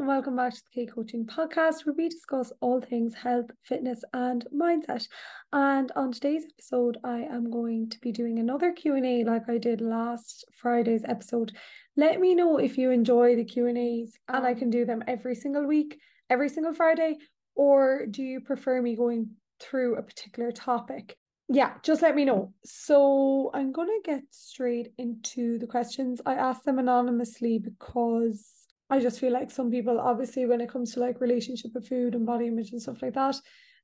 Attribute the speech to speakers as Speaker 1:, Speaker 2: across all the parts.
Speaker 1: and welcome back to the Kate Coaching Podcast, where we discuss all things health, fitness, and mindset. And on today's episode, I am going to be doing another Q and A, like I did last Friday's episode. Let me know if you enjoy the Q and A's, and I oh. can do them every single week, every single Friday, or do you prefer me going through a particular topic? yeah, just let me know. So I'm going to get straight into the questions. I asked them anonymously because I just feel like some people, obviously, when it comes to like relationship with food and body image and stuff like that,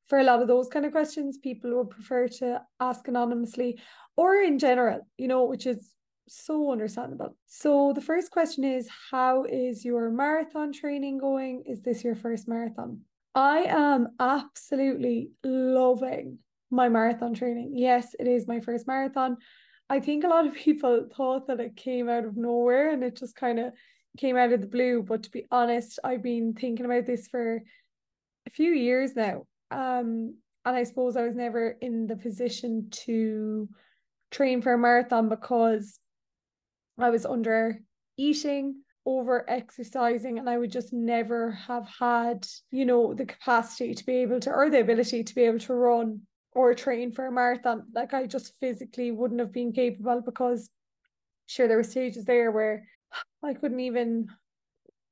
Speaker 1: for a lot of those kind of questions, people would prefer to ask anonymously or in general, you know, which is so understandable. So the first question is How is your marathon training going? Is this your first marathon? I am absolutely loving my marathon training. Yes, it is my first marathon. I think a lot of people thought that it came out of nowhere and it just kind of came out of the blue. But to be honest, I've been thinking about this for a few years now. Um, and I suppose I was never in the position to train for a marathon because I was under eating, over exercising, and I would just never have had, you know, the capacity to be able to, or the ability to be able to run or train for a marathon. Like I just physically wouldn't have been capable because sure there were stages there where I couldn't even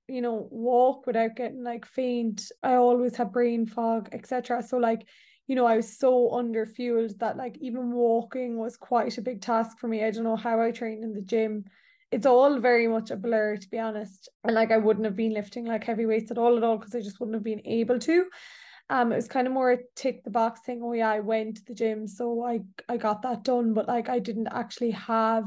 Speaker 1: you know walk without getting like faint. I always had brain fog etc so like you know i was so under fueled that like even walking was quite a big task for me. I don't know how i trained in the gym. It's all very much a blur to be honest. And like i wouldn't have been lifting like heavy weights at all at all because i just wouldn't have been able to. Um, it was kind of more a tick the box thing. Oh yeah, I went to the gym, so I I got that done, but like I didn't actually have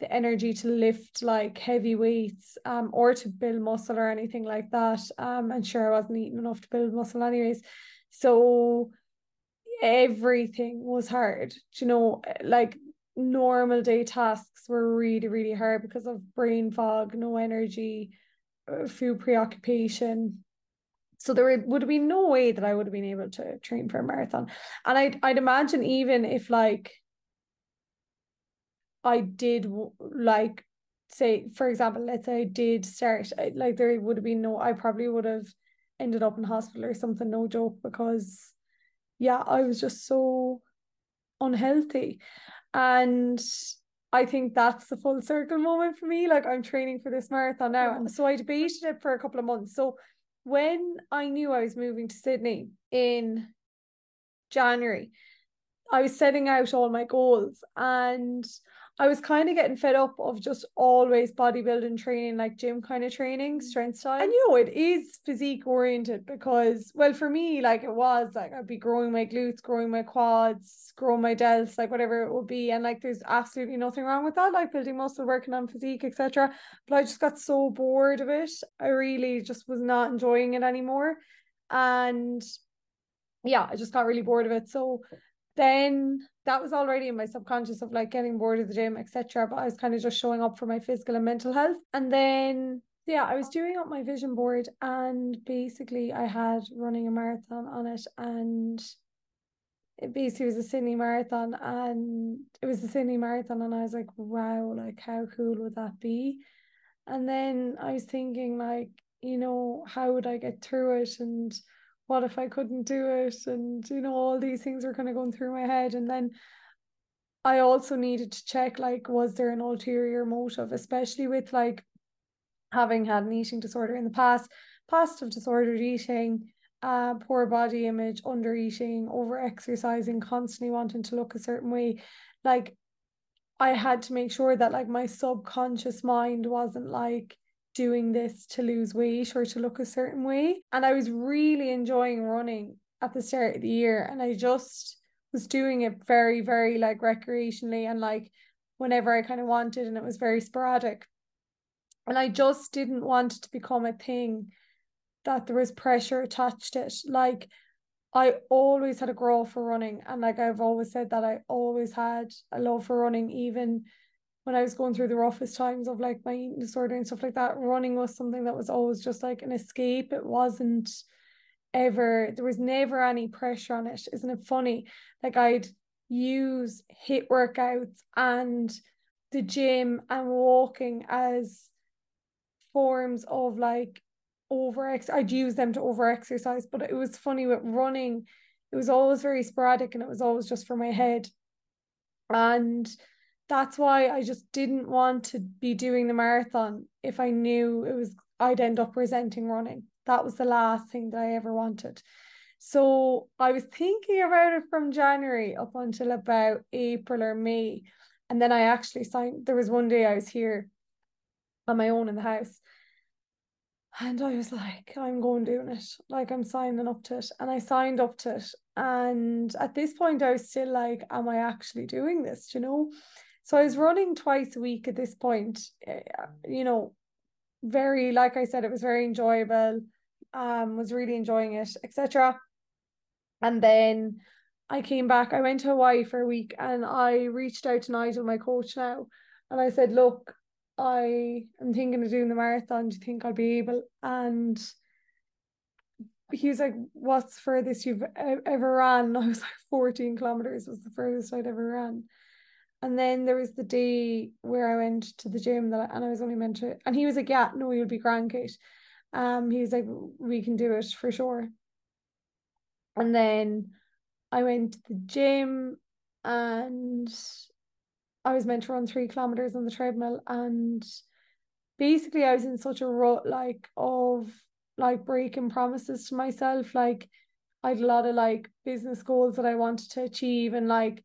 Speaker 1: the energy to lift like heavy weights um or to build muscle or anything like that. Um, and sure I wasn't eating enough to build muscle anyways. So everything was hard. you know, like normal day tasks were really, really hard because of brain fog, no energy, food preoccupation, so there would have been no way that I would have been able to train for a marathon. And I'd I'd imagine even if like I did like say for example, let's say I did start like there would have been no I probably would have ended up in hospital or something, no joke, because yeah, I was just so unhealthy. And I think that's the full circle moment for me. Like I'm training for this marathon now. Yeah. So I debated it for a couple of months. So when I knew I was moving to Sydney in January, I was setting out all my goals and I was kind of getting fed up of just always bodybuilding training, like gym kind of training, mm. strength style. And you know, it is physique oriented because, well, for me, like it was like I'd be growing my glutes, growing my quads, growing my delts, like whatever it would be. And like there's absolutely nothing wrong with that, like building muscle, working on physique, etc. But I just got so bored of it. I really just was not enjoying it anymore. And yeah, I just got really bored of it. So then that was already in my subconscious of like getting bored of the gym, etc. But I was kind of just showing up for my physical and mental health. And then yeah, I was doing up my vision board and basically I had running a marathon on it and it basically was a Sydney marathon and it was the Sydney marathon and I was like, wow, like how cool would that be? And then I was thinking like, you know, how would I get through it and what if I couldn't do it? And, you know, all these things were kind of going through my head. And then I also needed to check, like, was there an ulterior motive, especially with like having had an eating disorder in the past, of disordered eating, uh, poor body image, under eating, over exercising, constantly wanting to look a certain way. Like, I had to make sure that like my subconscious mind wasn't like, doing this to lose weight or to look a certain way. And I was really enjoying running at the start of the year. And I just was doing it very, very like recreationally and like whenever I kind of wanted. And it was very sporadic. And I just didn't want it to become a thing that there was pressure attached to it. Like, I always had a grow for running. And like I've always said that I always had a love for running, even when I was going through the roughest times of like my eating disorder and stuff like that, running was something that was always just like an escape. It wasn't ever, there was never any pressure on it. Isn't it funny? Like I'd use HIIT workouts and the gym and walking as forms of like over I'd use them to over exercise. But it was funny with running, it was always very sporadic and it was always just for my head. And that's why I just didn't want to be doing the marathon if I knew it was I'd end up resenting running. That was the last thing that I ever wanted. So I was thinking about it from January up until about April or May. And then I actually signed, there was one day I was here on my own in the house. And I was like, I'm going doing it. Like I'm signing up to it. And I signed up to it. And at this point, I was still like, am I actually doing this? You know? So I was running twice a week at this point. Eh, you know, very, like I said, it was very enjoyable. Um, was really enjoying it, etc. And then I came back, I went to Hawaii for a week and I reached out to Nigel, my coach now, and I said, Look, I am thinking of doing the marathon. Do you think I'll be able? And he was like, What's the furthest you've ever ran? And I was like, 14 kilometers was the furthest I'd ever ran. And then there was the day where I went to the gym that I, and I was only meant to, and he was like, Yeah, no, you'll be grand, Kate. Um, he was like, We can do it for sure. And then I went to the gym and I was meant to run three kilometers on the treadmill and basically I was in such a rut like of like breaking promises to myself. Like I had a lot of like business goals that I wanted to achieve and like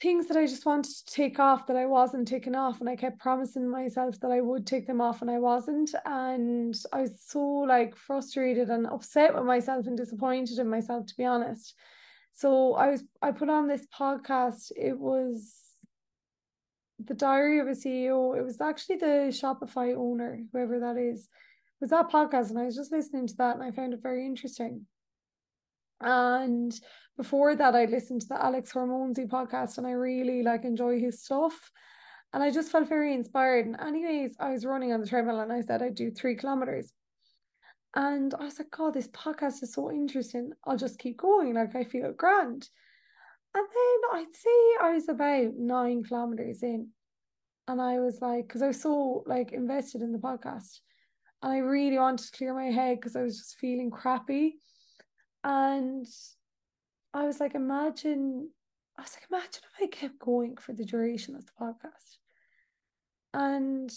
Speaker 1: things that I just wanted to take off that I wasn't taking off. And I kept promising myself that I would take them off and I wasn't. And I was so like frustrated and upset with myself and disappointed in myself, to be honest. So I was I put on this podcast. It was the diary of a CEO. It was actually the Shopify owner, whoever that is. It was that podcast, and I was just listening to that and I found it very interesting. And before that, I listened to the Alex Hormozi podcast and I really like enjoy his stuff. And I just felt very inspired. And anyways, I was running on the treadmill and I said I'd do three kilometers. And I was like, God, this podcast is so interesting. I'll just keep going. Like I feel grand. And then I'd say I was about nine kilometers in. And I was like, because I was so like invested in the podcast. And I really wanted to clear my head because I was just feeling crappy. And I was like, imagine, I was like, imagine if I kept going for the duration of the podcast. And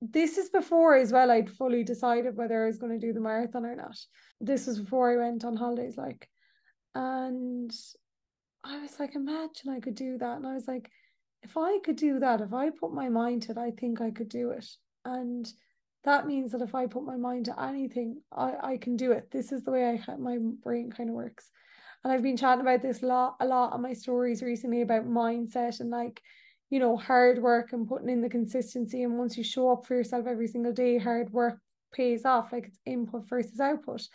Speaker 1: this is before as well, I'd fully decided whether I was going to do the marathon or not. This was before I went on holidays, like, and I was like, imagine I could do that. And I was like, if I could do that, if I put my mind to it, I think I could do it. And that means that if I put my mind to anything, I, I can do it. This is the way I my brain kind of works. And I've been chatting about this a lot, a lot on my stories recently about mindset and like, you know, hard work and putting in the consistency. And once you show up for yourself every single day, hard work pays off. Like it's input versus output.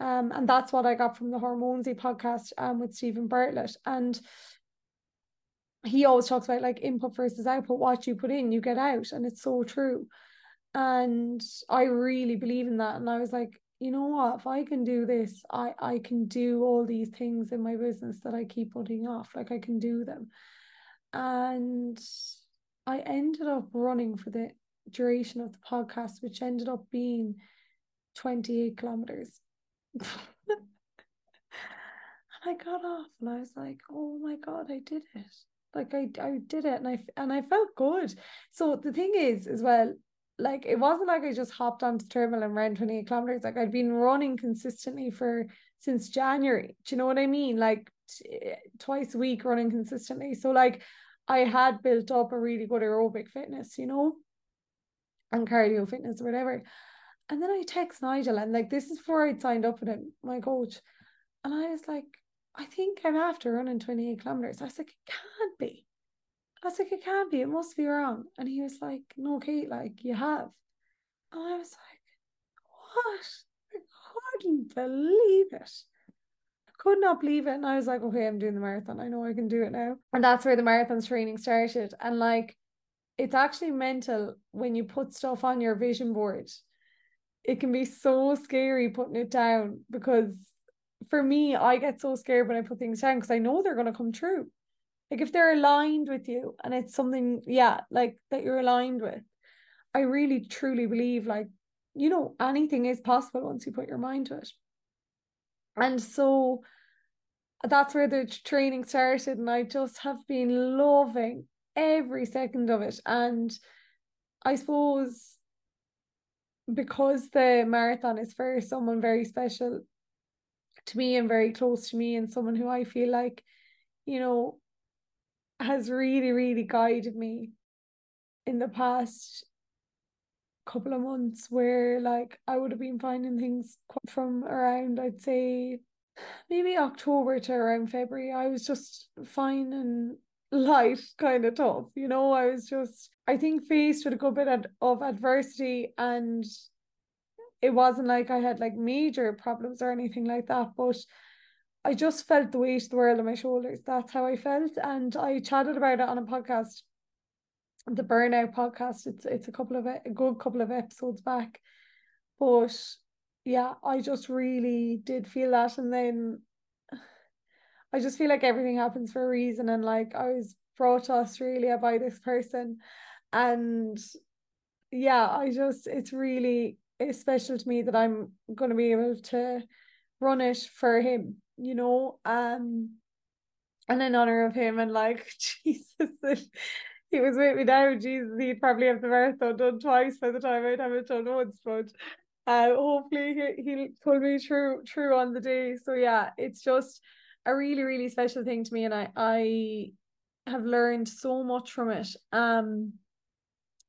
Speaker 1: Um, and that's what I got from the Hormozi podcast um with Steven Bartlett. And he always talks about like input versus output, what you put in, you get out. And it's so true. And I really believe in that. And I was like, you know what, if I can do this, I, I can do all these things in my business that I keep putting off. Like I can do them. And I ended up running for the duration of the podcast, which ended up being 28 kilometers. and I got off and I was like, oh my God, I did it. Like I, I did it and I and I felt good. So the thing is as well, like it wasn't like I just hopped onto treadmill and ran 28 kilometers. Like I'd been running consistently for since January. Do you know what I mean? Like t- eh, twice a week running consistently. So like I had built up a really good aerobic fitness, you know, and cardio fitness or whatever. And then I text Nigel and like this is before I'd signed up with him, my coach. And I was like, I think I'm after running 28 kilometers. I was like, it can't be. I was like, it can't be, it must be wrong. And he was like, no, Kate, like you have. And I was like, what? I couldn't believe it. I could not believe it. And I was like, okay, I'm doing the marathon. I know I can do it now. And that's where the marathon training started. And like, it's actually mental when you put stuff on your vision board. It can be so scary putting it down because for me, I get so scared when I put things down because I know they're going to come true like if they're aligned with you and it's something yeah like that you're aligned with i really truly believe like you know, anything is possible once you put your mind to it. And so that's where the training started. And I just have been loving every second of it. And I suppose because the marathon is for someone very special to me and very close to me, and someone who I feel like, you know, has really, really guided me in the past couple of months where like I would have been finding things from around I'd say maybe October to around February. I was just fine finding life kind of tough you know? I was just I think faced with a good bit of adversity and it wasn't like I had like major problems or anything like that but I just felt the weight of the world on my shoulders. That's how I felt. And I chatted about it on a podcast the burnout podcast. It's it's a couple of a good couple of episodes back, but yeah, I just really did feel that, and then I just feel like everything happens for a reason, and like I was brought to Australia by this person, and yeah, I just it's really it's special to me that I'm going to be able to run it for him, you know, um, and in honor of him, and like Jesus he was with me now. Jesus, he'd probably have the marathon done twice by the time I'd have it done once. But uh, hopefully he, he'll pull me through through on the day. So yeah, it's just a really really special thing to me, and I I have learned so much from it. Um,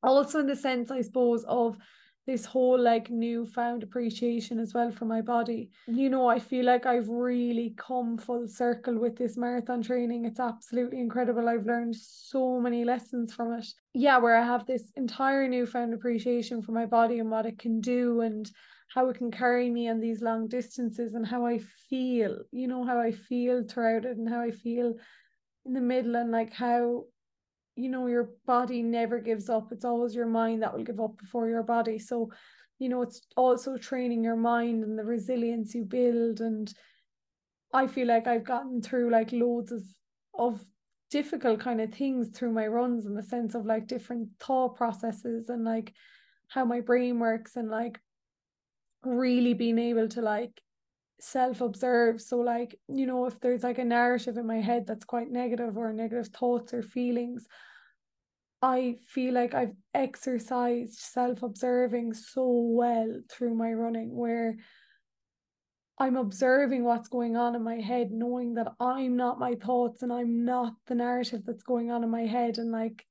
Speaker 1: also in the sense I suppose of this whole like newfound appreciation as well for my body. You know, I feel like I've really come full circle with this marathon training. It's absolutely incredible. I've learned so many lessons from it. Yeah, where I have this entire newfound appreciation for my body and what it can do and how it can carry me on these long distances and how I feel, you know, how I feel throughout it and how I feel in the middle and like how you know your body never gives up. It's always your mind that will give up before your body. So you know it's also training your mind and the resilience you build. And i feel like i've gotten through like loads of of difficult kind of things through my runs in the sense of like different thought processes and like how my brain works and like really being able to like self observe so like you know if there's like a narrative in my head that's quite negative or negative thoughts or feelings I feel like I've exercised self observing so well through my running, where I'm observing what's going on in my head, knowing that I'm not my thoughts and I'm not the narrative that's going on in my head. And like,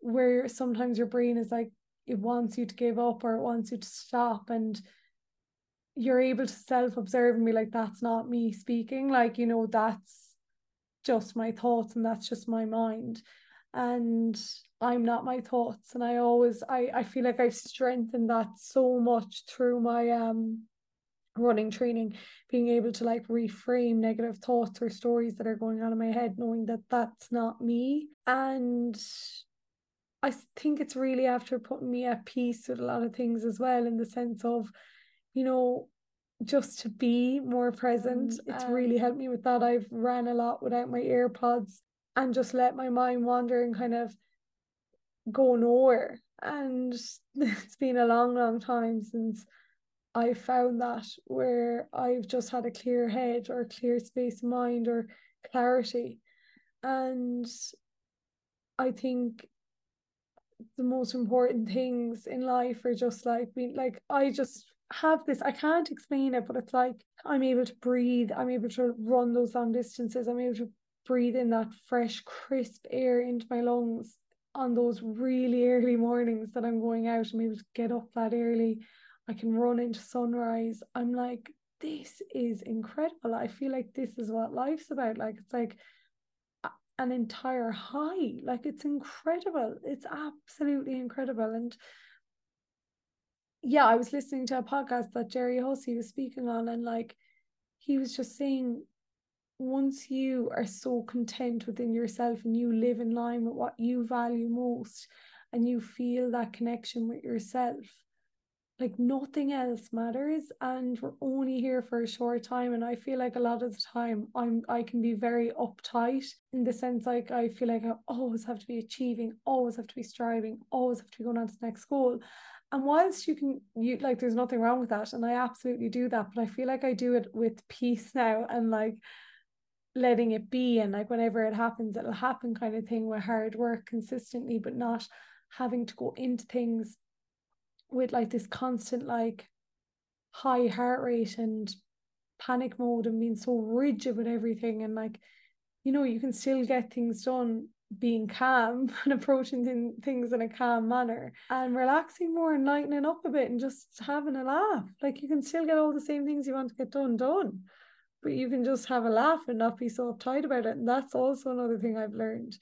Speaker 1: where sometimes your brain is like, it wants you to give up or it wants you to stop. And you're able to self observe and be like, that's not me speaking. Like, you know, that's just my thoughts and that's just my mind. And I'm not my thoughts. And I always I I feel like I've strengthened that so much through my um running training being able to like reframe negative thoughts or stories that are going on in my head knowing that that's not me. And I think it's really after putting me at peace with a lot of things as well in the sense of you know just to be more present mm, it's um, really helped me with that I've ran a lot without my earpods and just let my mind wander and kind of go nowhere. And it's been a long, long time since I found that where I've just had a clear head or clear space of mind or clarity. And I think the most important things in life are just like being like I just have this I can't explain it but it's like I'm able to breathe I'm able to run those long distances I'm able to breathe in that fresh, crisp air into my lungs on those really early mornings that I'm going out. I'm able to get up that early. I can run into sunrise. I'm like, this is incredible. I feel like this is what life's about. Like, it's like an entire high. Like, it's incredible. It's absolutely incredible. And yeah, I was listening to a podcast that Gerry Hussey was speaking on, and like, he was just saying once you are so content within yourself and you live in line with what you value most and you feel that connection with yourself like nothing else matters and we're only here for a short time. And i feel like a lot of the time i'm i can be very uptight in the sense like i feel like i always have to be achieving always have to be striving always have to be going on to the next goal And whilst you can you like there's nothing wrong with that. And I absolutely do that. But I feel like I do it with peace now and like letting it be and like whenever it happens, it'll happen kind of thing with hard work consistently, but not having to go into things with like this constant like high heart rate and panic mode and being so rigid with everything and like you know you can still get things done being calm and approaching th- things in a calm manner and relaxing more and lightening up a bit and just having a laugh like you can still get all the same things you want to get done done but you can just have a laugh and not be so uptight about it and that's also another thing I've learned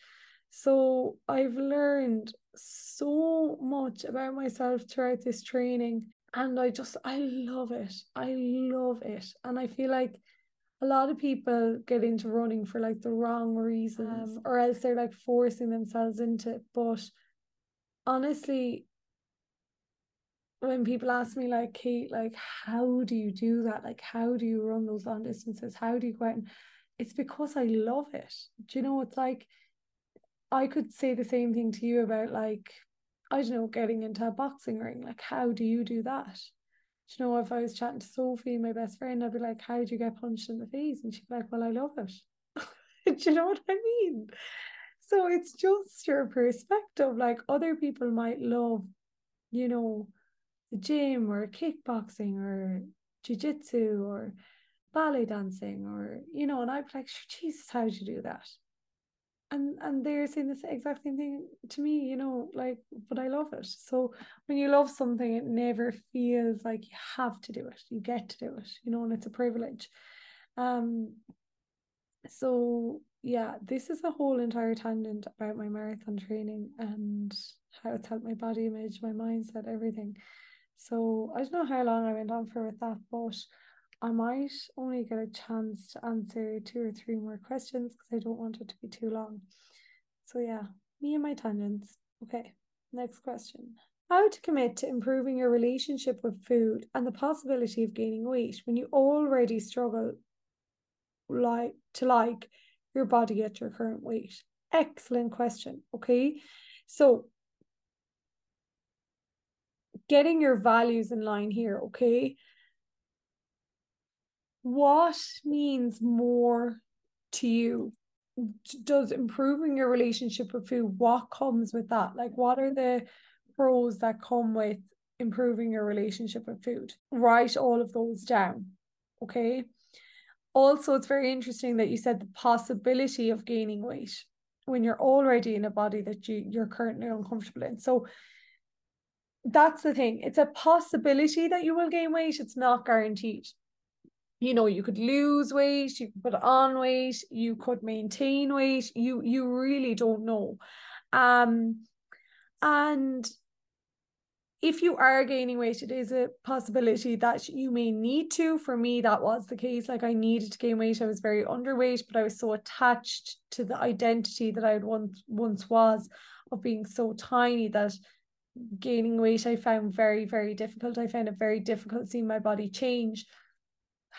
Speaker 1: so I've learned so much about myself throughout this training and I just I love it. I love it. And I feel like a lot of people get into running for like the wrong reasons um, or else they're like forcing themselves into it. But honestly, when people ask me like Kate, like how do you do that? Like how do you run those long distances? How do you go out? And it's because I love it. Do you know it's like I could say the same thing to you about like I don't know, getting into a boxing ring. Like, how do you do that? You know, if I was chatting to Sophie, my best friend, I'd be like, How do you get punched in the face? And she'd be like, Well, I love it. do you know what I mean? So it's just your perspective. Like, other people might love, you know, the gym or kickboxing or jiu-jitsu or ballet dancing or, you know, and I'd be like, Jesus, how do you do that? And and they're saying the exact same thing to me you know like but i love it. So when you love something it never feels like you have to do it. You get to do it you know and it's a privilege. Um so yeah this is a whole entire tangent about my marathon training and how it's helped my body image my mindset everything. So i don't know how long i went on for with that but I might only get a chance to answer two or three more questions because I don't want it to be too long. So, yeah, me and my tangents. Okay, next question. How to commit to improving your relationship with food and the possibility of gaining weight when you already struggle like to like your body at your current weight? Excellent question. Okay, so getting your values in line here. Okay, what means more to you. Does improving your relationship with food what comes with that? Like what are the pros that come with improving your relationship with food? Write all of those down okay? Also it's very interesting that you said the possibility of gaining weight when you're already in a body that you you're currently uncomfortable in. So that's the thing. It's a possibility that you will gain weight. It's not guaranteed you know you could lose weight you could put on weight you could maintain weight you you really don't know. Um and if you are gaining weight it is a possibility that you may need to. For me that was the case. Like i needed to gain weight. I was very underweight but i was so attached to the identity that i had once once was of being so tiny that gaining weight i found very very difficult. I found it very difficult seeing my body change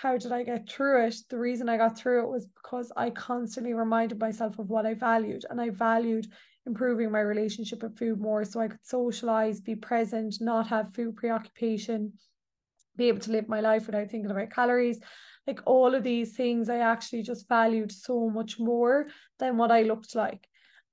Speaker 1: how did I get through it? The reason I got through it was because I constantly reminded myself of what I valued, and I valued improving my relationship with food more so I could socialize, be present, not have food preoccupation, be able to live my life without thinking about calories. Like all of these things, I actually just valued so much more than what I looked like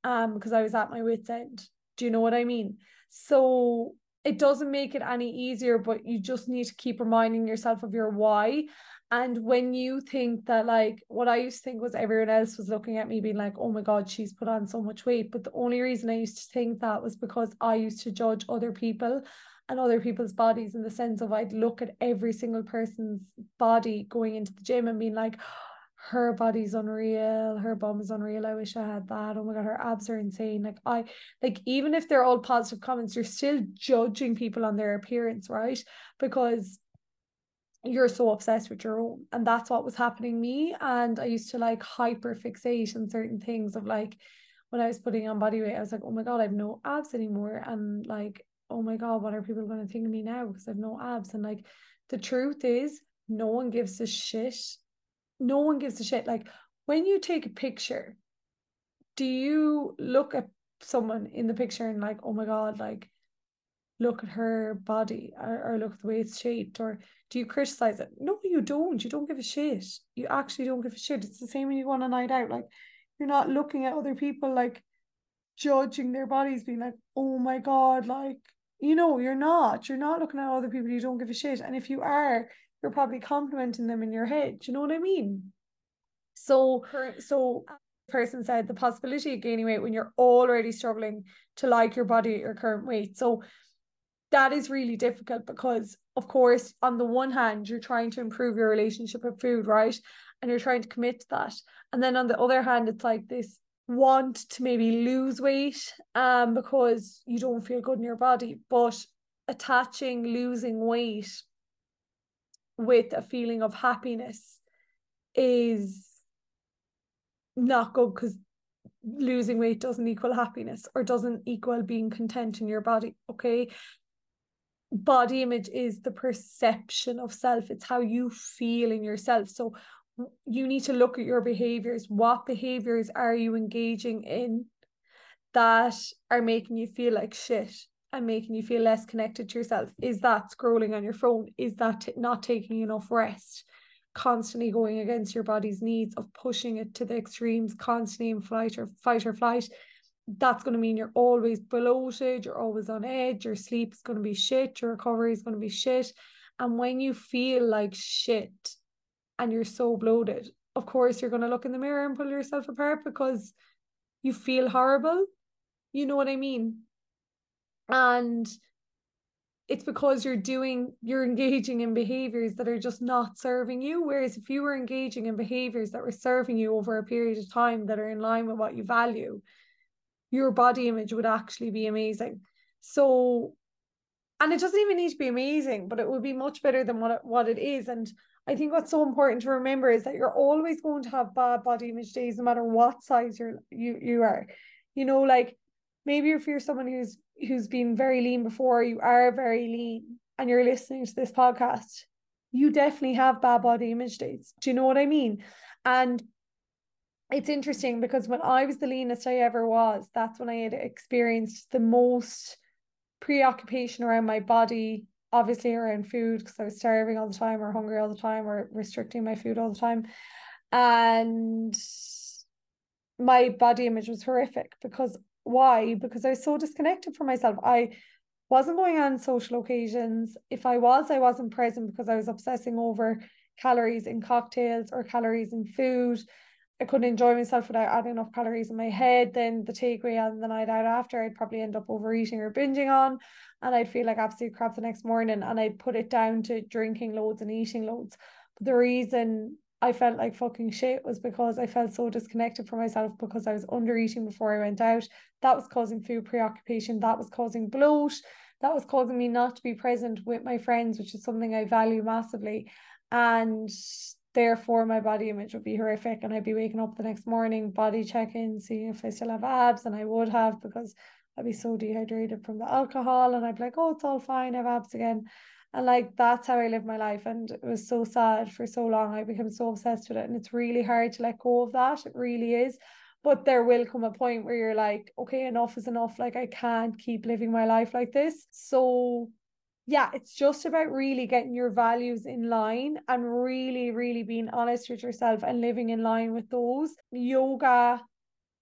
Speaker 1: um, because I was at my wits' end. Do you know what I mean? So it doesn't make it any easier, but you just need to keep reminding yourself of your why and when you think that, like, what I used to think was everyone else was looking at me being like, oh my God, she's put on so much weight. But the only reason I used to think that was because I used to judge other people and other people's bodies in the sense of I'd look at every single person's body going into the gym and being like, her body's unreal, her bum is unreal. I wish I had that. Oh my god, her abs are insane. Like I like even if they're all positive comments, you're still judging people on their appearance, right? Because you're so obsessed with your own and that's what was happening me and i used to like hyper fixate on certain things of like when i was putting on body weight i was like oh my god i have no abs anymore and like oh my god what are people going to think of me now? Because i have no abs and like the truth is no one gives a shit no one gives a shit like when you take a picture do you look at someone in the picture and like oh my god like look at her body or, or look at the way it's shaped or do you criticize it? No you don't. You don't give a shit. You actually don't give a shit. It's the same when you go on a night out like you're not looking at other people like judging their bodies being like oh my god like you know you're not. You're not looking at other people. You don't give a shit. And if you are you're probably complimenting them in your head. Do you know what i mean? So so uh the person said the possibility of gaining weight when you're already struggling to like your body at your current weight. So that is really difficult because of course on the one hand you're trying to improve your relationship with food right? And you're trying to commit to that. And then on the other hand it's like this want to maybe lose weight um because you don't feel good in your body but attaching losing weight with a feeling of happiness is not good because losing weight doesn't equal happiness or doesn't equal being content in your body okay body image is the perception of self. It's how you feel in yourself. So you need to look at your behaviors. What behaviors are you engaging in that are making you feel like shit and making you feel less connected to yourself? Is that scrolling on your phone? Is that t- not taking enough rest? Constantly going against your body's needs of pushing it to the extremes constantly in flight or fight or flight that's going to mean you're always bloated you're always on edge your sleep is going to be shit your recovery is going to be shit and when you feel like shit and you're so bloated, of course you're going to look in the mirror and pull yourself apart because you feel horrible. You know what I mean? And it's because you're doing you're engaging in behaviors that are just not serving you whereas if you were engaging in behaviors that were serving you over a period of time that are in line with what you value your body image would actually be amazing so and it doesn't even need to be amazing but it would be much better than what it, what it is and I think what's so important to remember is that you're always going to have bad body image days, no matter what size you're you you are. You know, like maybe if you're someone who's who's been very lean before, you are very lean, and you're listening to this podcast, you definitely have bad body image days. Do you know what I mean? And it's interesting because when I was the leanest I ever was, that's when I had experienced the most preoccupation around my body obviously around food because I was starving all the time or hungry all the time or restricting my food all the time. And my body image was horrific because why? Because I was so disconnected from myself. I wasn't going on social occasions. If I was, I wasn't present because I was obsessing over calories in cocktails or calories in food. I couldn't enjoy myself without adding enough calories in my head. Then the takeaway on the night out after, I'd probably end up overeating or binging on, and I'd feel like absolute crap the next morning. And I'd put it down to drinking loads and eating loads. But the reason I felt like fucking shit was because I felt so disconnected from myself because I was under eating before I went out. That was causing food preoccupation. That was causing bloat. That was causing me not to be present with my friends, which is something I value massively. And therefore my body image would be horrific and I'd be waking up the next morning body checking seeing if I still have abs and I would have because I'd be so dehydrated from the alcohol and I'd be like oh it's all fine I have abs again. And like that's how I live my life and it was so sad for so long. I became so obsessed with it and it's really hard to let go of that it really is. But there will come a point where you're like okay enough is enough like I can't keep living my life like this. So yeah, it's just about really getting your values in line and really, really being honest with yourself and living in line with those. Yoga,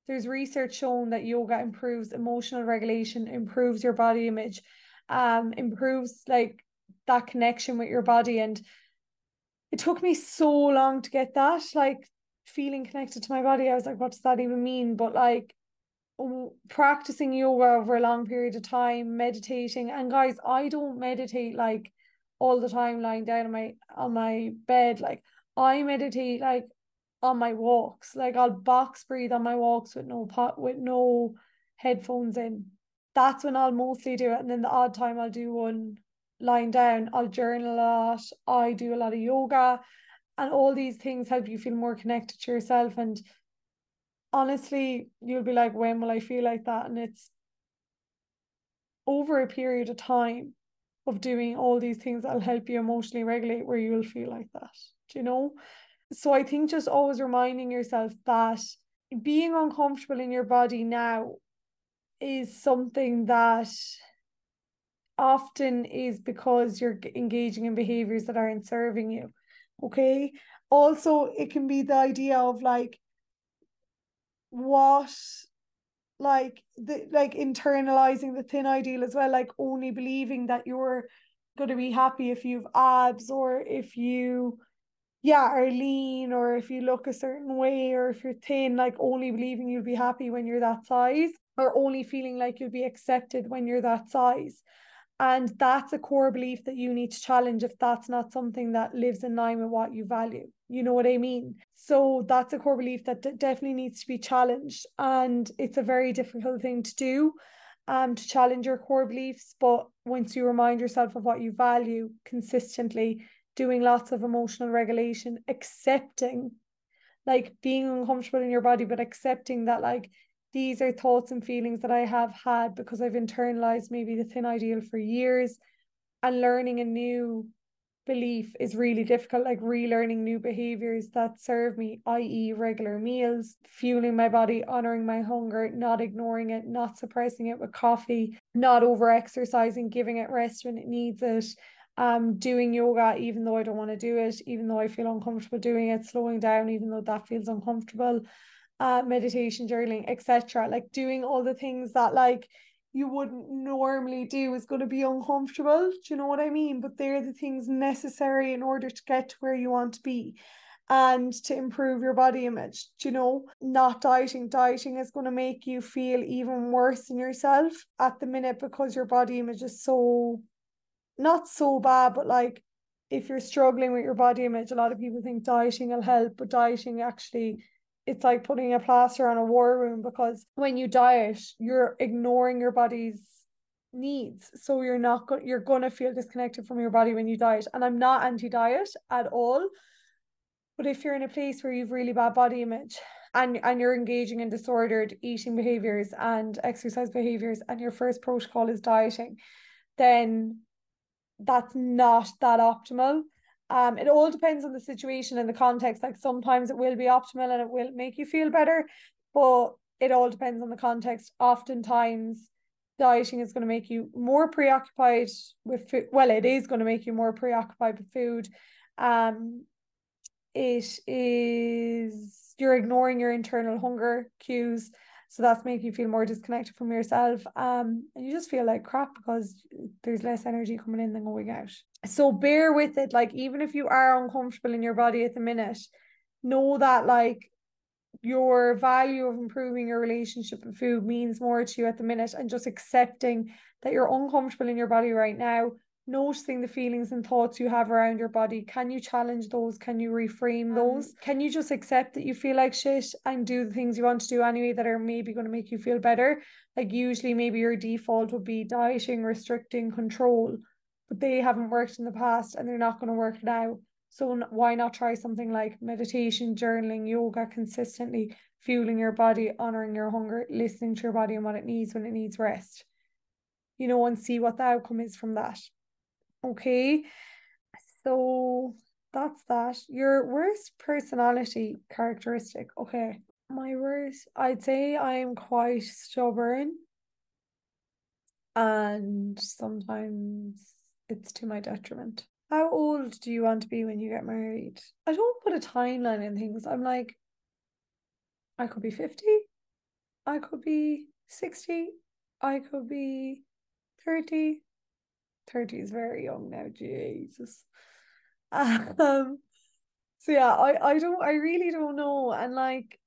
Speaker 1: there's research shown that yoga improves emotional regulation, improves your body image, um, improves like that connection with your body. And it took me so long to get that, like feeling connected to my body. I was like, what does that even mean? But like practicing yoga over a long period of time, meditating. And guys, I don't meditate like all the time lying down on my on my bed. Like I meditate like on my walks. Like I'll box breathe on my walks with no pot with no headphones in. That's when I'll mostly do it. And then the odd time I'll do one lying down. I'll journal a lot. I do a lot of yoga. And all these things help you feel more connected to yourself and honestly, you'll be like, when will I feel like that? And it's over a period of time of doing all these things that'll help you emotionally regulate where you'll feel like that. Do you know? So I think just always reminding yourself that being uncomfortable in your body now is something that often is because you're engaging in behaviors that aren't serving you. Okay. Also, it can be the idea of like what like the like internalizing the thin ideal as well, like only believing that you're gonna be happy if you've abs or if you yeah, are lean or if you look a certain way or if you're thin, like only believing you'll be happy when you're that size or only feeling like you'll be accepted when you're that size. And that's a core belief that you need to challenge if that's not something that lives in line with what you value. You know what I mean? So that's a core belief that d- definitely needs to be challenged. And it's a very difficult thing to do um, to challenge your core beliefs. But once you remind yourself of what you value consistently, doing lots of emotional regulation, accepting like being uncomfortable in your body, but accepting that like these are thoughts and feelings that I have had because I've internalized maybe the thin ideal for years and learning a new belief is really difficult, like relearning new behaviors that serve me, i.e., regular meals, fueling my body, honoring my hunger, not ignoring it, not suppressing it with coffee, not over exercising, giving it rest when it needs it, um doing yoga even though I don't want to do it even though I feel uncomfortable doing it slowing down even though that feels uncomfortable uh meditation journaling etc like doing all the things that like you wouldn't normally do is going to be uncomfortable do you know what I mean but they're the things necessary in order to get to where you want to be and to improve your body image. Do you know, not dieting. Dieting is going to make you feel even worse in yourself at the minute because your body image is so not so bad, but like if you're struggling with your body image, a lot of people think dieting will help, but dieting actually it's like putting a plaster on a war wound because when you diet, you're ignoring your body's needs. So you're not going you're gonna feel disconnected from your body when you diet. And I'm not anti-diet at all. But if you're in a place where you've really bad body image and, and you're engaging in disordered eating behaviors and exercise behaviors and your first protocol is dieting, then that's not that optimal. Um, it all depends on the situation and the context. Like sometimes it will be optimal and it will make you feel better, but it all depends on the context. Oftentimes, dieting is going to make you more preoccupied with food. Well, it is going to make you more preoccupied with food. Um, it is you're ignoring your internal hunger cues so that's making you feel more disconnected from yourself. Um and you just feel like crap because there's less energy coming in than going out. So bear with it. Like even if you are uncomfortable in your body at the minute know that like your value of improving your relationship with food means more to you at the minute and just accepting that you're uncomfortable in your body right now noticing the feelings and thoughts you have around your body. Can you challenge those? Can you reframe um, those? Can you just accept that you feel like shit and do the things you want to do anyway that are maybe going to make you feel better? Like, usually, maybe your default would be dieting, restricting, control, but they haven't worked in the past and they're not going to work now. So, why not try something like meditation, journaling, yoga consistently, fueling your body, honoring your hunger, listening to your body and what it needs when it needs rest? You know, and see what the outcome is from that. Okay. So that's that. Your worst personality characteristic. Okay. My worst, I'd say I'm quite stubborn. And sometimes it's to my detriment. How old do you want to be when you get married? I don't put a timeline in things. I'm like, I could be 50, I could be 60, I could be 30, 30 is very young now, Jesus. Um so yeah, I, I don't I really don't know. And like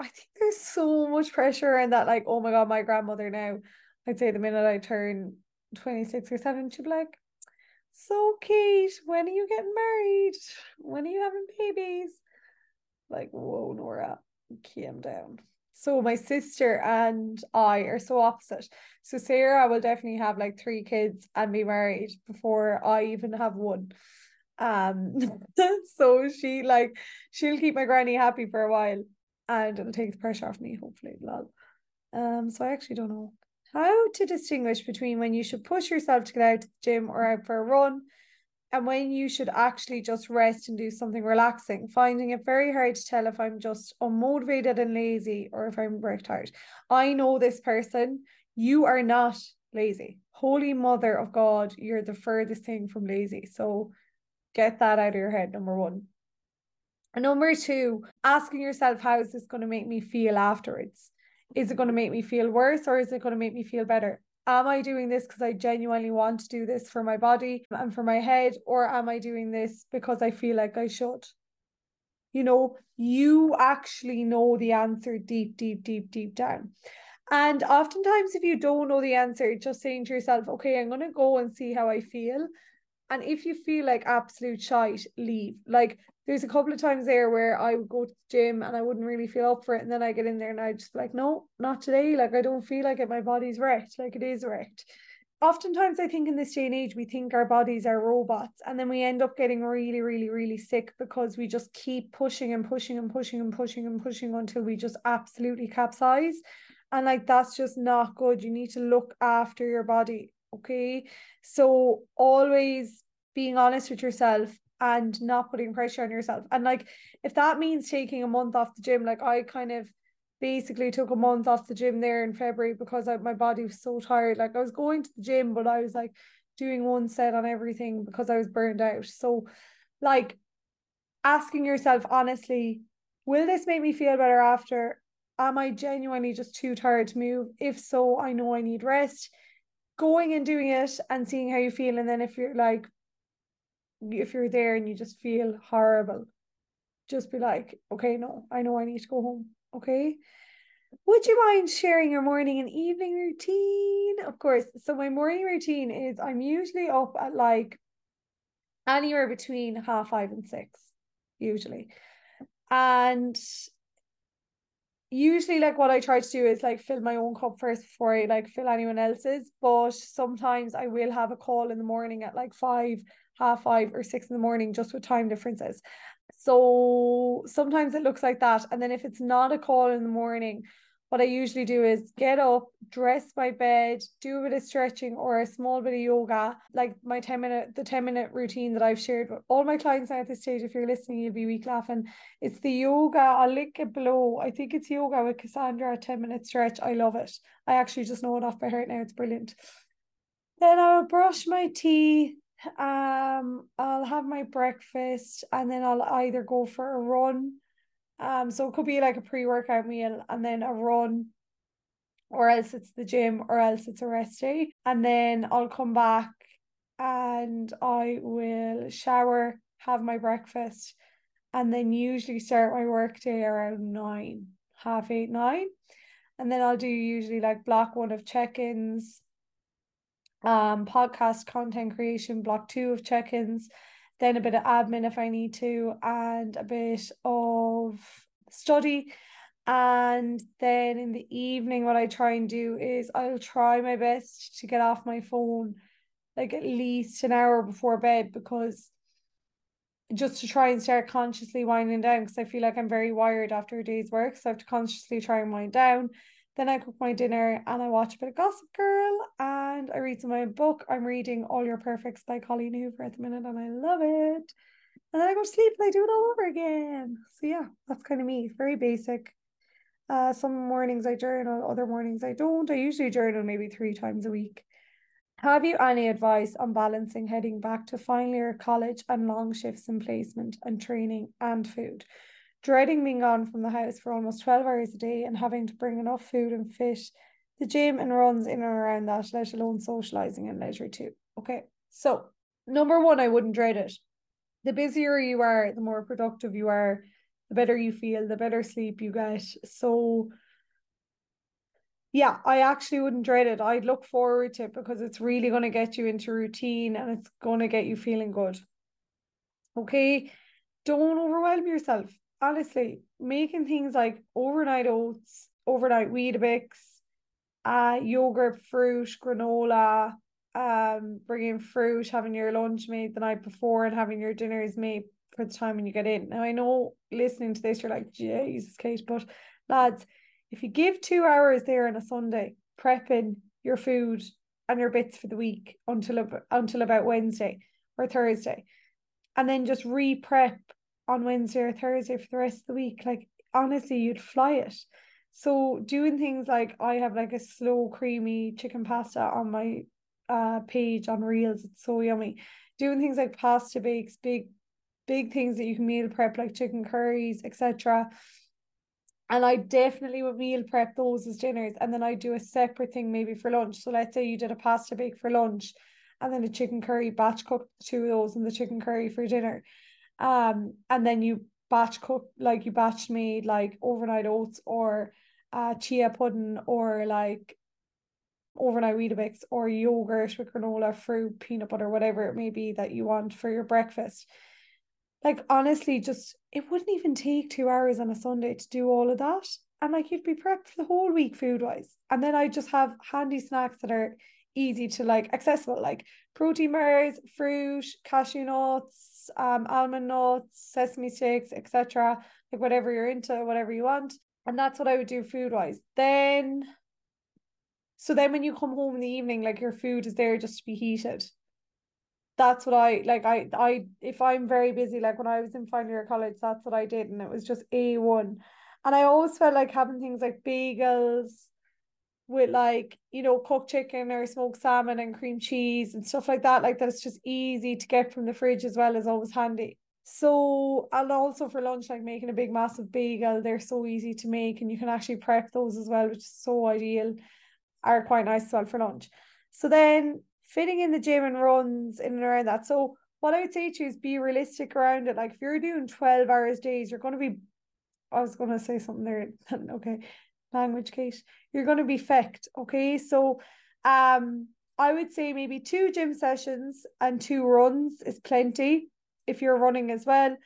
Speaker 1: I think there's so much pressure and that like, oh my god, my grandmother now, I'd say the minute I turn 26 or 7, she'd be like, So Kate, when are you getting married? When are you having babies? Like, whoa, Nora, calm down. So my sister and I are so opposite. So Sarah will definitely have like three kids and be married before I even have one. Um so she like she'll keep my granny happy for a while and it'll take the pressure off me, hopefully. Lol. Um so I actually don't know how to distinguish between when you should push yourself to get out to the gym or out for a run and when you should actually just rest and do something relaxing, finding it very hard to tell if I'm just unmotivated and lazy or if I'm worked tired. I know this person, you are not lazy. holy mother of God, you're the furthest thing from lazy. So get that out of your head, number one. And number two, asking yourself, how is this going to make me feel afterwards? Is it going to make me feel worse or is it going to make me feel better? Am I doing this because I genuinely want to do this for my body and for my head, or am I doing this because I feel like I should? You know, you actually know the answer deep, deep, deep, deep down. And oftentimes, if you don't know the answer, just saying to yourself, okay, I'm going to go and see how I feel. And if you feel like absolute shite, leave. Like there's a couple of times there where I would go to the gym and I wouldn't really feel up for it. And then I get in there and I just be like, no, not today. Like I don't feel like it. My body's wrecked. Like it is wrecked. Oftentimes, I think in this day and age, we think our bodies are robots, and then we end up getting really, really, really sick because we just keep pushing and pushing and pushing and pushing and pushing until we just absolutely capsize. And like that's just not good. You need to look after your body. Okay. So always being honest with yourself and not putting pressure on yourself. And like if that means taking a month off the gym, like I kind of basically took a month off the gym there in February because I, my body was so tired. Like I was going to the gym, but I was like doing one set on everything because I was burned out. So like asking yourself honestly, will this make me feel better after? Am I genuinely just too tired to move? If so, I know I need rest. Going and doing it and seeing how you feel. And then if you're like, if you're there and you just feel horrible, just be like, okay, no, I know I need to go home. Okay. Would you mind sharing your morning and evening routine? Of course. So, my morning routine is I'm usually up at like anywhere between half five and six, usually. And usually like what I try to do is like fill my own cup first before I like fill anyone else's. But sometimes I will have a call in the morning at like five, half five or six in the morning just with time differences. So sometimes it looks like that. And then if it's not a call in the morning, what I usually do is get up, dress my bed, do a bit of stretching or a small bit of yoga, like my 10 minute, the 10 minute routine that I've shared with all my clients at this stage. If you're listening, you'll be weak laughing. It's the yoga. I'll link it below. I think it's yoga with Kassandra, 10 minute stretch. I love it. I actually just know it off by heart now. It's brilliant. Then I'll brush my teeth. Um, I'll have my breakfast and then I'll either go for a run um, so it could be like a pre-workout meal and then a run, or else it's the gym, or else it's a rest day. And then I'll come back and I will shower, have my breakfast, and then usually start my work day around nine, half eight, nine. And then I'll do usually like block one of check-ins, um, podcast content creation, block two of check-ins, then a bit of admin if I need to, and a bit of study. And then in the evening, what I try and do is I'll try my best to get off my phone like at least an hour before bed because just to try and start consciously winding down because I feel like I'm very wired after a day's work. So I have to consciously try and wind down. Then I cook my dinner and I watch a bit of Gossip Girl and I read some of my book. I'm reading All Your Perfects by Colleen Hoover at the minute and I love it. And then I go to sleep and I do it all over again. So yeah, that's kind of me. Very basic. Uh, some mornings I journal, other mornings I don't. I usually journal maybe three times a week. Have you any advice on balancing heading back to final year college and long shifts in placement and training and food? Dreading being gone from the house for almost 12 hours a day and having to bring enough food and fit the gym and runs in and around that, let alone socializing and leisure too. Okay, so number one, I wouldn't dread it. The busier you are, the more productive you are, the better you feel, the better sleep you get. So, yeah, I actually wouldn't dread it. I'd look forward to it because it's really going to get you into routine and it's going to get you feeling good. Okay, don't overwhelm yourself honestly, making things like overnight oats, overnight Weetabix, uh, yogurt, fruit, granola, um, bringing fruit, having your lunch made the night before, and having your dinners made for the time when you get in. Now, I know listening to this, you're like, Jesus, Kate, but lads, if you give two hours there on a Sunday prepping your food and your bits for the week until until about Wednesday or Thursday, and then just re-prep on Wednesday or Thursday for the rest of the week, like honestly, you'd fly it. So doing things like I have like a slow creamy chicken pasta on my uh, page on Reels. It's so yummy. Doing things like pasta bakes, big, big things that you can meal prep, like chicken curries, etc. And I definitely would meal prep those as dinners. And then I do a separate thing maybe for lunch. So let's say you did a pasta bake for lunch and then a chicken curry, batch cook two of those and the chicken curry for dinner. Um, and then you batch cook like you batch made like overnight oats or uh, chia pudding or like overnight Weetabix or yogurt with granola, fruit, peanut butter, whatever it may be that you want for your breakfast. Like honestly, just it wouldn't even take two hours on a Sunday to do all of that. And like you'd be prepped for the whole week food wise. And then I just have handy snacks that are easy to like accessible, like protein bars, fruit, cashew nuts, um, almond nuts, sesame sticks, etc. Like whatever you're into, whatever you want. And that's what I would do food wise. Then so then when you come home in the evening, like your food is there just to be heated. That's what I like. I I if I'm very busy, like when I was in final year college, that's what I did, and it was just a one. And I always felt like having things like bagels with like you know cooked chicken or smoked salmon and cream cheese and stuff like that. Like that's just easy to get from the fridge as well as always handy. So and also for lunch, like making a big massive bagel, they're so easy to make, and you can actually prep those as well, which is so ideal are quite nice as well for lunch. So then fitting in the gym and runs in and around that. So what I would say to you is be realistic around it. Like if you're doing 12 hours days, you're going to be I was gonna say something there. okay. Language, Kate. You're gonna be fecked. Okay. So um I would say maybe two gym sessions and two runs is plenty if you're running as well.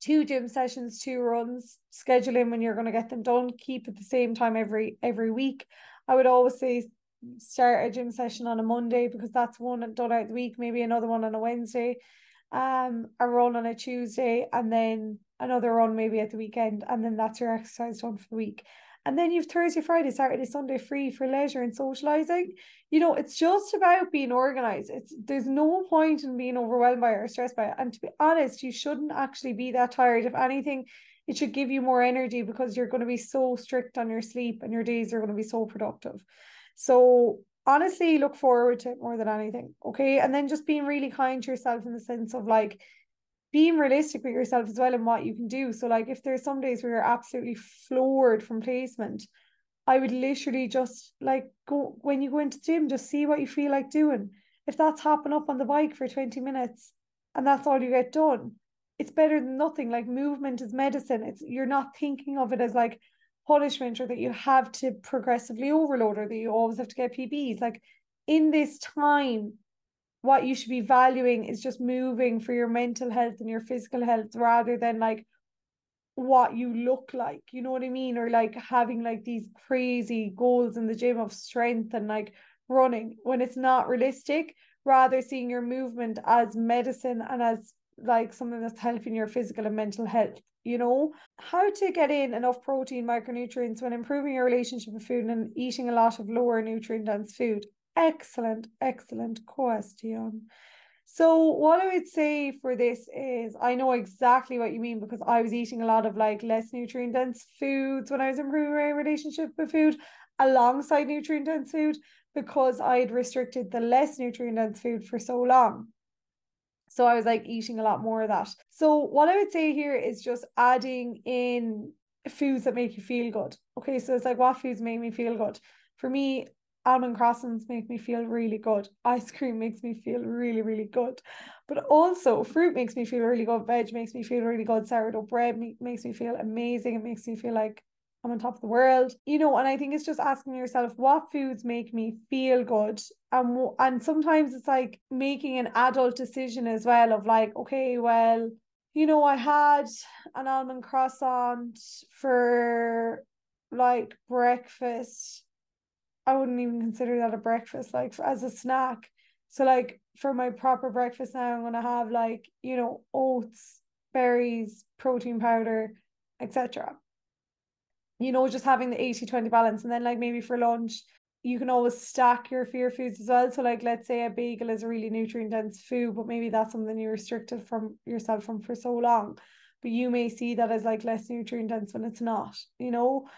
Speaker 1: Two gym sessions, two runs, schedule in when you're going to get them done. Keep at the same time every every week. I would always say start a gym session on a Monday because that's one done out of the week, maybe another one on a Wednesday, um, a run on a Tuesday, and then another run maybe at the weekend, and then that's your exercise done for the week. And then you've Thursday, Friday, Saturday, Sunday free for leisure and socializing. You know, it's just about being organized. It's there's no point in being overwhelmed by or stressed by it. And to be honest, you shouldn't actually be that tired. If anything, it should give you more energy because you're going to be so strict on your sleep and your days are going to be so productive. So honestly, look forward to it more than anything. Okay. And then just being really kind to yourself in the sense of like being realistic with yourself as well and what you can do. So, like, if there's some days where you're absolutely floored from placement, I would literally just like go when you go into gym, just see what you feel like doing. If that's hopping up on the bike for 20 minutes and that's all you get done, it's better than nothing. Like movement is medicine. It's you're not thinking of it as like punishment or that you have to progressively overload or that you always have to get PBs. Like in this time, what you should be valuing is just moving for your mental health and your physical health rather than like what you look like. You know what I mean? Or like having like these crazy goals in the gym of strength and like running when it's not realistic rather seeing your movement as medicine and as like something that's helping your physical and mental health you know how to get in enough protein micronutrients when improving your relationship with food and eating a lot of lower nutrient dense food excellent excellent question so what i would say for this is i know exactly what you mean because i was eating a lot of like less nutrient dense foods when i was improving my relationship with food alongside nutrient dense food because i had restricted the less nutrient dense food for so long so I was like eating a lot more of that. So what I would say here is just adding in foods that make you feel good. Okay, so it's like what foods make me feel good. For me, almond croissants make me feel really good. Ice cream makes me feel really, really good. But also fruit makes me feel really good. Veg makes me feel really good. Sourdough bread makes me feel amazing. It makes me feel like I'm on top of the world, you know. And I think it's just asking yourself what foods make me feel good, and and sometimes it's like making an adult decision as well of like, okay, well, you know, I had an almond croissant for like breakfast. I wouldn't even consider that a breakfast, like as a snack. So like for my proper breakfast now, I'm gonna have like you know oats, berries, protein powder, etc you know, just having the 80 20 balance. And then, like, maybe for lunch, you can always stack your fear foods as well. So, like, let's say a bagel is a really nutrient dense food, but maybe that's something you restricted from yourself from for so long. But you may see that as like less nutrient dense when it's not, you know.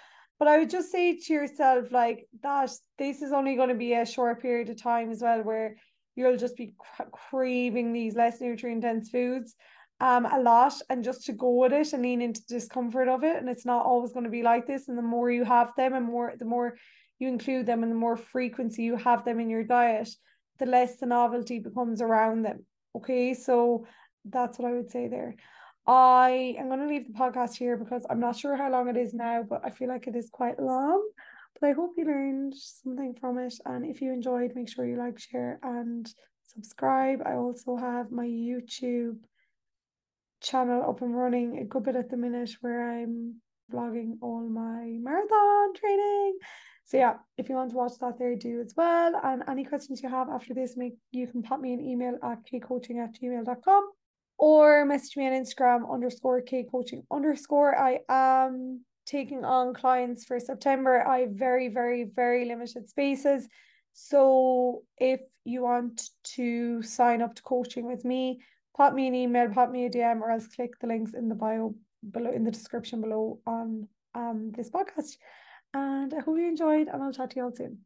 Speaker 1: But I would just say to yourself, like, that this is only going to be a short period of time as well, where you'll just be craving these less nutrient dense foods um a lot and just to go with it and lean into the discomfort of it. And it's not always going to be like this. And the more you have them and more the more you include them and the more frequency you have them in your diet the less the novelty becomes around them. Okay? So that's what I would say there I am going to leave the podcast here because I'm not sure how long it is now but I feel like it is quite long but I hope you learned something from it and if you enjoyed make sure you like share and subscribe I also have my YouTube channel up and running a good bit at the minute where I'm vlogging all my marathon training. So yeah, if you want to watch that there, do as well. And any questions you have after this, make you can pop me an email at katekoaching at gmail.com or message me on Instagram underscore Kate Coaching underscore. I am taking on clients for September. I have very, very, very limited spaces. So if you want to sign up to coaching with me, pop me an email, pop me a DM, or else click the links in the bio below in the description below on um this podcast. And I hope you enjoyed, and I'll chat to you all soon.